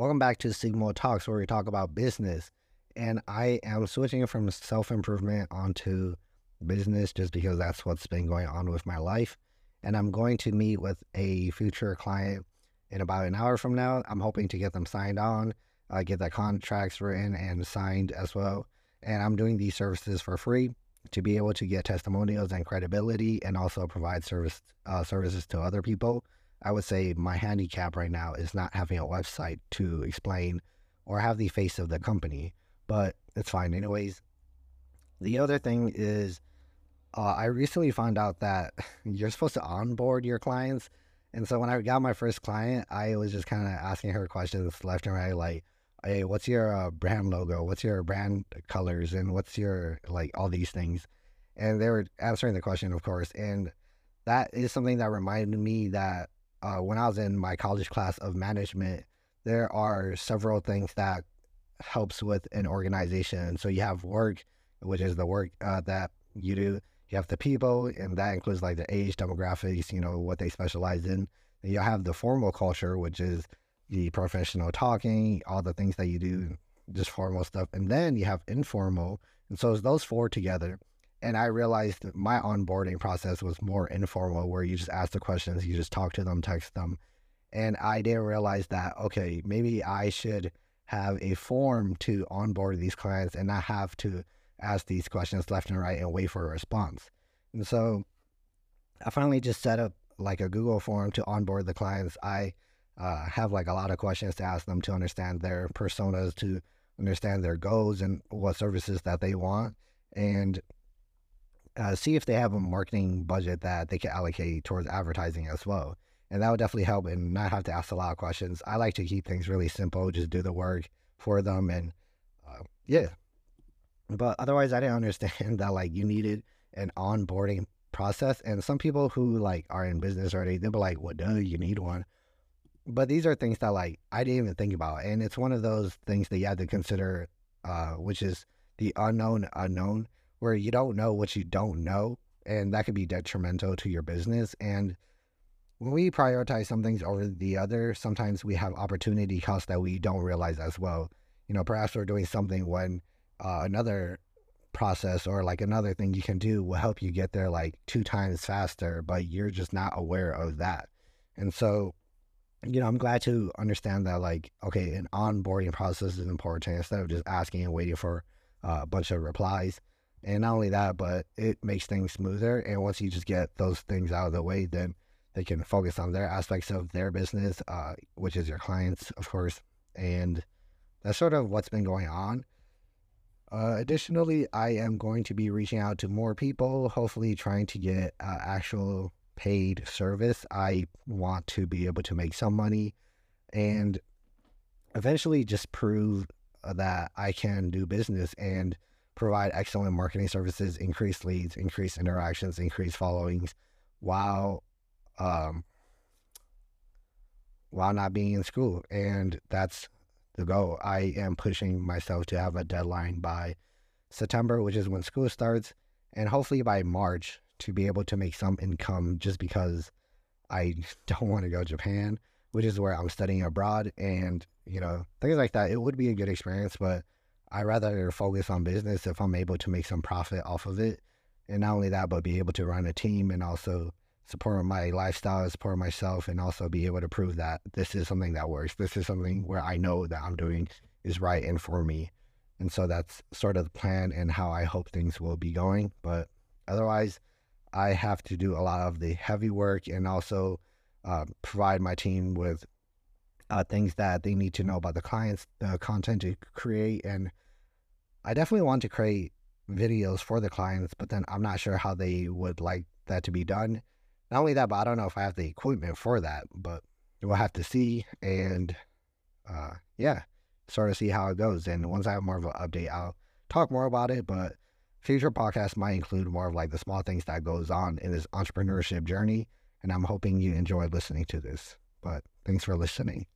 Welcome back to Sigma Talks, where we talk about business. And I am switching from self improvement onto business just because that's what's been going on with my life. And I'm going to meet with a future client in about an hour from now. I'm hoping to get them signed on, uh, get the contracts written and signed as well. And I'm doing these services for free to be able to get testimonials and credibility and also provide service uh, services to other people. I would say my handicap right now is not having a website to explain or have the face of the company, but it's fine anyways. The other thing is, uh, I recently found out that you're supposed to onboard your clients. And so when I got my first client, I was just kind of asking her questions left and right, like, hey, what's your uh, brand logo? What's your brand colors? And what's your, like, all these things. And they were answering the question, of course. And that is something that reminded me that uh, when I was in my college class of management, there are several things that helps with an organization. So you have work, which is the work uh, that you do. You have the people, and that includes like the age, demographics, you know, what they specialize in. And you have the formal culture, which is the professional talking, all the things that you do, just formal stuff. And then you have informal. And so it's those four together. And I realized my onboarding process was more informal, where you just ask the questions, you just talk to them, text them. And I didn't realize that, okay, maybe I should have a form to onboard these clients and not have to ask these questions left and right and wait for a response. And so I finally just set up like a Google form to onboard the clients. I uh, have like a lot of questions to ask them to understand their personas, to understand their goals and what services that they want. And uh, see if they have a marketing budget that they can allocate towards advertising as well. And that would definitely help and not have to ask a lot of questions. I like to keep things really simple, just do the work for them. And uh, yeah. But otherwise, I didn't understand that like you needed an onboarding process. And some people who like are in business already, they'll be like, well, duh, you need one. But these are things that like I didn't even think about. And it's one of those things that you have to consider, uh, which is the unknown unknown where you don't know what you don't know, and that could be detrimental to your business. And when we prioritize some things over the other, sometimes we have opportunity costs that we don't realize as well. You know, perhaps we're doing something when uh, another process or like another thing you can do will help you get there like two times faster, but you're just not aware of that. And so, you know, I'm glad to understand that, like, okay, an onboarding process is important instead of just asking and waiting for uh, a bunch of replies. And not only that, but it makes things smoother. And once you just get those things out of the way, then they can focus on their aspects of their business, uh, which is your clients, of course. And that's sort of what's been going on. Uh, additionally, I am going to be reaching out to more people, hopefully trying to get uh, actual paid service. I want to be able to make some money and eventually just prove that I can do business and provide excellent marketing services, increase leads, increase interactions, increase followings, while um, while not being in school. And that's the goal. I am pushing myself to have a deadline by September, which is when school starts, and hopefully by March to be able to make some income just because I don't want to go to Japan, which is where I'm studying abroad and, you know, things like that. It would be a good experience, but I rather focus on business if I'm able to make some profit off of it. And not only that, but be able to run a team and also support my lifestyle, support myself, and also be able to prove that this is something that works. This is something where I know that I'm doing is right and for me. And so that's sort of the plan and how I hope things will be going. But otherwise, I have to do a lot of the heavy work and also uh, provide my team with uh, things that they need to know about the clients, the content to create. And I definitely want to create videos for the clients, but then I'm not sure how they would like that to be done. Not only that, but I don't know if I have the equipment for that, but we'll have to see. And uh, yeah, sort of see how it goes. And once I have more of an update, I'll talk more about it. But future podcasts might include more of like the small things that goes on in this entrepreneurship journey. And I'm hoping you enjoy listening to this. But thanks for listening.